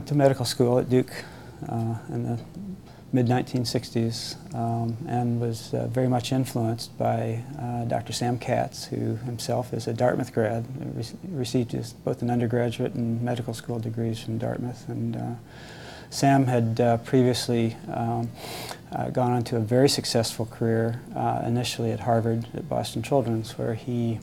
to medical school at Duke uh, in the mid 1960s um, and was uh, very much influenced by uh, Dr. Sam Katz, who himself is a Dartmouth grad, re received his, both an undergraduate and medical school degrees from Dartmouth. And uh, Sam had uh, previously um, uh, gone on to a very successful career, uh, initially at Harvard at Boston Children's, where he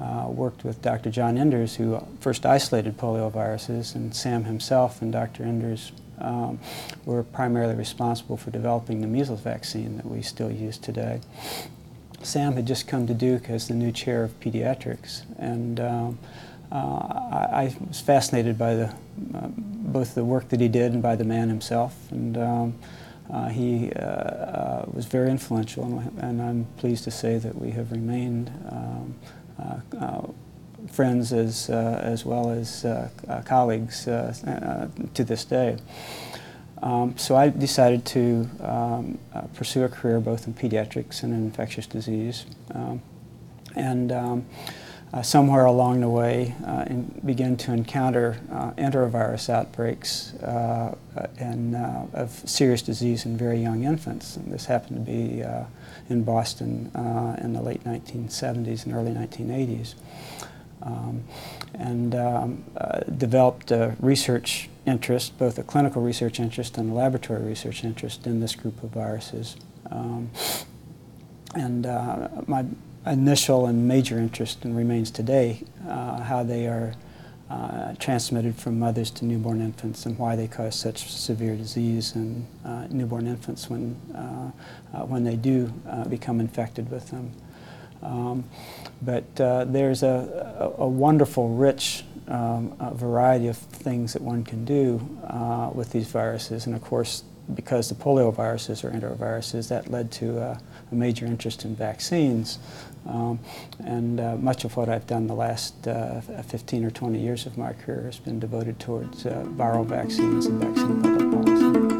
uh, worked with Dr. John Enders, who first isolated polioviruses, and Sam himself and Dr. Enders um, were primarily responsible for developing the measles vaccine that we still use today. Sam had just come to Duke as the new chair of pediatrics, and um, uh, I, I, was fascinated by the, uh, both the work that he did and by the man himself. And um, uh, he uh, uh, was very influential, and, and, I'm pleased to say that we have remained um, friends as, uh, as well as uh, uh, colleagues to this day. Um, so I decided to um, pursue a career both in pediatrics and in infectious disease. Um, and um, uh, somewhere along the way uh, begin to encounter uh, enterovirus outbreaks and, of serious disease in very young infants. And this happened to be in Boston in the late 1970s and early 1980s um, and um, uh, developed a research interest, both a clinical research interest and a laboratory research interest in this group of viruses. Um, and uh, my initial and major interest and remains today uh, how they are uh, transmitted from mothers to newborn infants and why they cause such severe disease in uh, newborn infants when, uh, when they do become infected with them. Um, but uh, there's a, a, wonderful, rich um, variety of things that one can do uh, with these viruses. And of course, because the polio viruses are enteroviruses, that led to uh, a major interest in vaccines. Um, and uh, much of what I've done the last uh, 15 or 20 years of my career has been devoted towards uh, viral vaccines and vaccine public policy.